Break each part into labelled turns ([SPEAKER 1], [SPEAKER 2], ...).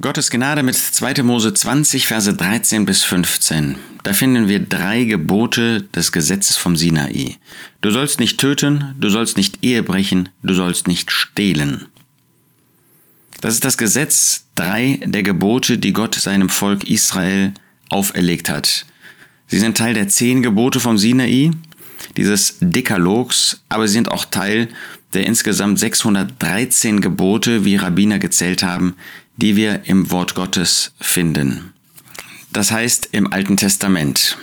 [SPEAKER 1] Gottes Gnade mit 2. Mose 20, Verse 13 bis 15. Da finden wir drei Gebote des Gesetzes vom Sinai. Du sollst nicht töten, du sollst nicht Ehe brechen, du sollst nicht stehlen. Das ist das Gesetz, drei der Gebote, die Gott seinem Volk Israel auferlegt hat. Sie sind Teil der zehn Gebote vom Sinai, dieses Dekalogs, aber sie sind auch Teil der insgesamt 613 Gebote, wie Rabbiner gezählt haben, die wir im Wort Gottes finden. Das heißt im Alten Testament.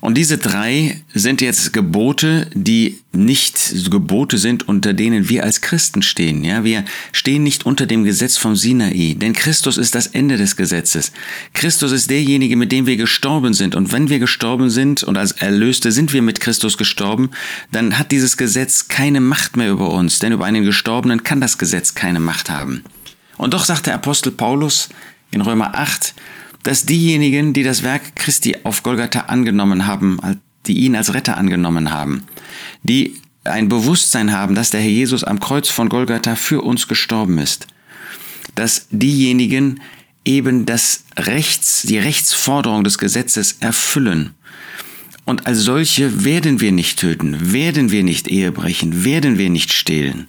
[SPEAKER 1] Und diese drei sind jetzt Gebote, die nicht Gebote sind, unter denen wir als Christen stehen. Ja, wir stehen nicht unter dem Gesetz vom Sinai, denn Christus ist das Ende des Gesetzes. Christus ist derjenige, mit dem wir gestorben sind. Und wenn wir gestorben sind und als Erlöste sind wir mit Christus gestorben, dann hat dieses Gesetz keine Macht mehr über uns, denn über einen Gestorbenen kann das Gesetz keine Macht haben. Und doch sagt der Apostel Paulus in Römer 8, dass diejenigen, die das Werk Christi auf Golgatha angenommen haben, die ihn als Retter angenommen haben, die ein Bewusstsein haben, dass der Herr Jesus am Kreuz von Golgatha für uns gestorben ist, dass diejenigen eben das Rechts, die Rechtsforderung des Gesetzes erfüllen. Und als solche werden wir nicht töten, werden wir nicht Ehe brechen, werden wir nicht stehlen.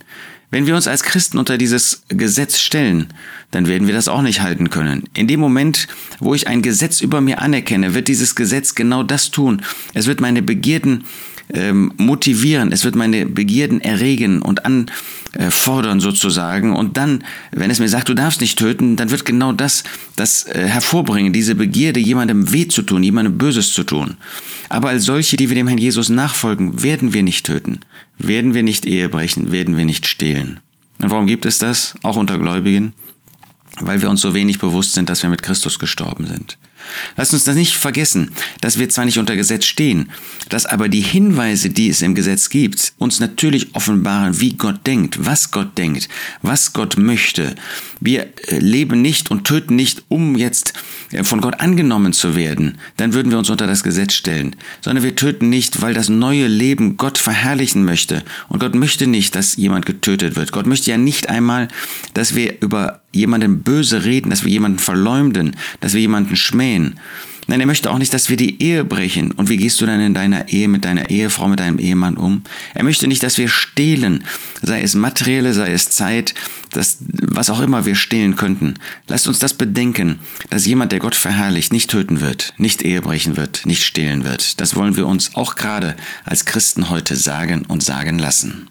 [SPEAKER 1] Wenn wir uns als Christen unter dieses Gesetz stellen, dann werden wir das auch nicht halten können. In dem Moment, wo ich ein Gesetz über mir anerkenne, wird dieses Gesetz genau das tun. Es wird meine Begierden ähm, motivieren, es wird meine Begierden erregen und anfordern sozusagen. Und dann, wenn es mir sagt, du darfst nicht töten, dann wird genau das das äh, hervorbringen, diese Begierde, jemandem weh zu tun, jemandem Böses zu tun. Aber als solche, die wir dem Herrn Jesus nachfolgen, werden wir nicht töten werden wir nicht Ehe brechen, werden wir nicht stehlen. Und warum gibt es das, auch unter Gläubigen? Weil wir uns so wenig bewusst sind, dass wir mit Christus gestorben sind. Lasst uns das nicht vergessen, dass wir zwar nicht unter Gesetz stehen, dass aber die Hinweise, die es im Gesetz gibt, uns natürlich offenbaren, wie Gott denkt, was Gott denkt, was Gott möchte. Wir äh, leben nicht und töten nicht, um jetzt von Gott angenommen zu werden, dann würden wir uns unter das Gesetz stellen, sondern wir töten nicht, weil das neue Leben Gott verherrlichen möchte. Und Gott möchte nicht, dass jemand getötet wird. Gott möchte ja nicht einmal, dass wir über jemanden böse reden, dass wir jemanden verleumden, dass wir jemanden schmähen. Nein, er möchte auch nicht, dass wir die Ehe brechen. Und wie gehst du dann in deiner Ehe mit deiner Ehefrau, mit deinem Ehemann um? Er möchte nicht, dass wir stehlen, sei es materielle, sei es Zeit, das, was auch immer wir stehlen könnten. Lasst uns das bedenken, dass jemand, der Gott verherrlicht, nicht töten wird, nicht Ehe brechen wird, nicht stehlen wird. Das wollen wir uns auch gerade als Christen heute sagen und sagen lassen.